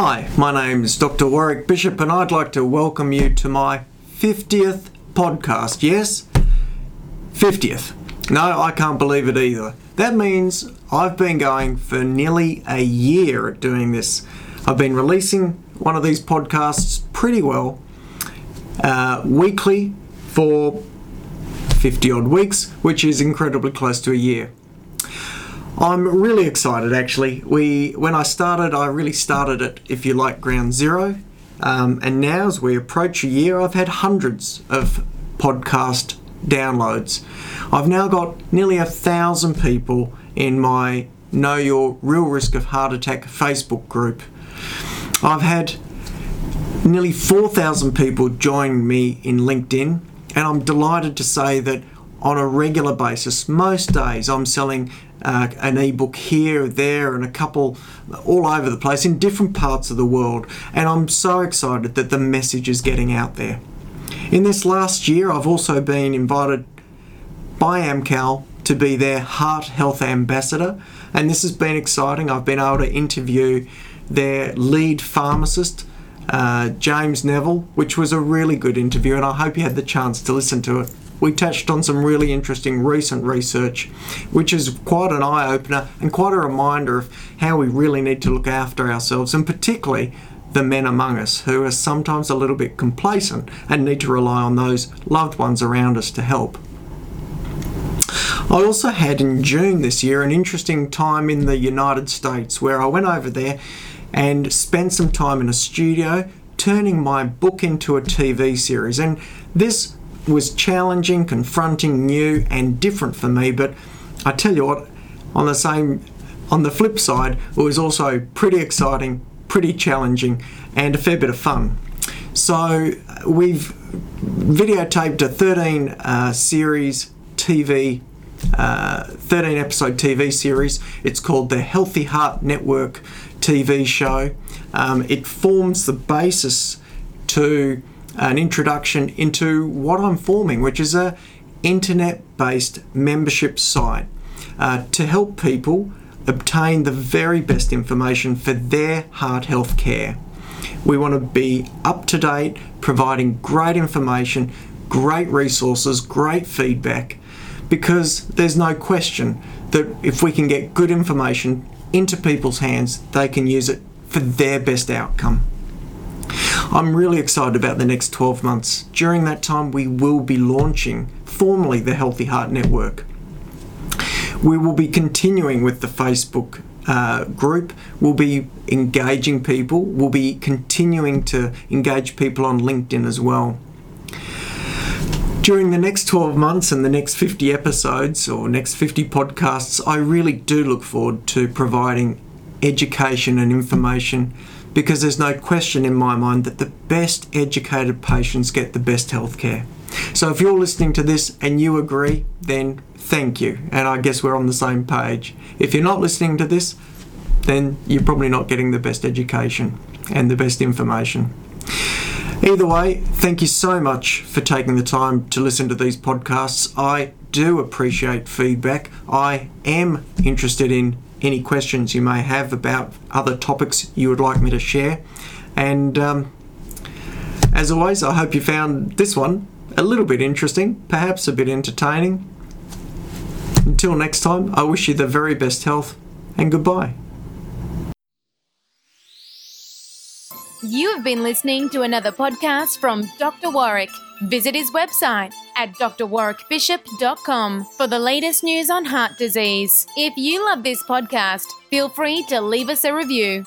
Hi, my name is Dr. Warwick Bishop, and I'd like to welcome you to my 50th podcast. Yes, 50th. No, I can't believe it either. That means I've been going for nearly a year at doing this. I've been releasing one of these podcasts pretty well uh, weekly for 50 odd weeks, which is incredibly close to a year. I'm really excited actually. We when I started, I really started at if you like ground zero, um, and now as we approach a year, I've had hundreds of podcast downloads. I've now got nearly a thousand people in my Know Your Real Risk of Heart Attack Facebook group. I've had nearly 4,000 people join me in LinkedIn, and I'm delighted to say that on a regular basis, most days, I'm selling uh, an ebook here, there, and a couple all over the place in different parts of the world. And I'm so excited that the message is getting out there. In this last year, I've also been invited by Amcal to be their heart health ambassador, and this has been exciting. I've been able to interview their lead pharmacist. Uh, James Neville, which was a really good interview, and I hope you had the chance to listen to it we touched on some really interesting recent research, which is quite an eye opener and quite a reminder of how we really need to look after ourselves, and particularly the men among us who are sometimes a little bit complacent and need to rely on those loved ones around us to help. I also had in June this year an interesting time in the United States where I went over there and spent some time in a studio turning my book into a TV series. And this was challenging, confronting, new, and different for me. But I tell you what, on the same, on the flip side, it was also pretty exciting, pretty challenging, and a fair bit of fun. So we've videotaped a 13 uh, series TV, uh, 13 episode TV series. It's called the Healthy Heart Network TV show. Um, it forms the basis to an introduction into what I'm forming, which is a internet-based membership site uh, to help people obtain the very best information for their heart health care. We want to be up to date, providing great information, great resources, great feedback, because there's no question that if we can get good information into people's hands, they can use it for their best outcome. I'm really excited about the next 12 months. During that time, we will be launching formally the Healthy Heart Network. We will be continuing with the Facebook uh, group. We'll be engaging people. We'll be continuing to engage people on LinkedIn as well. During the next 12 months and the next 50 episodes or next 50 podcasts, I really do look forward to providing education and information because there's no question in my mind that the best educated patients get the best healthcare. So if you're listening to this and you agree, then thank you. And I guess we're on the same page. If you're not listening to this, then you're probably not getting the best education and the best information. Either way, thank you so much for taking the time to listen to these podcasts. I do appreciate feedback. I am interested in any questions you may have about other topics you would like me to share. And um, as always, I hope you found this one a little bit interesting, perhaps a bit entertaining. Until next time, I wish you the very best health and goodbye. You have been listening to another podcast from Dr. Warwick. Visit his website at drwarwickbishop.com for the latest news on heart disease. If you love this podcast, feel free to leave us a review.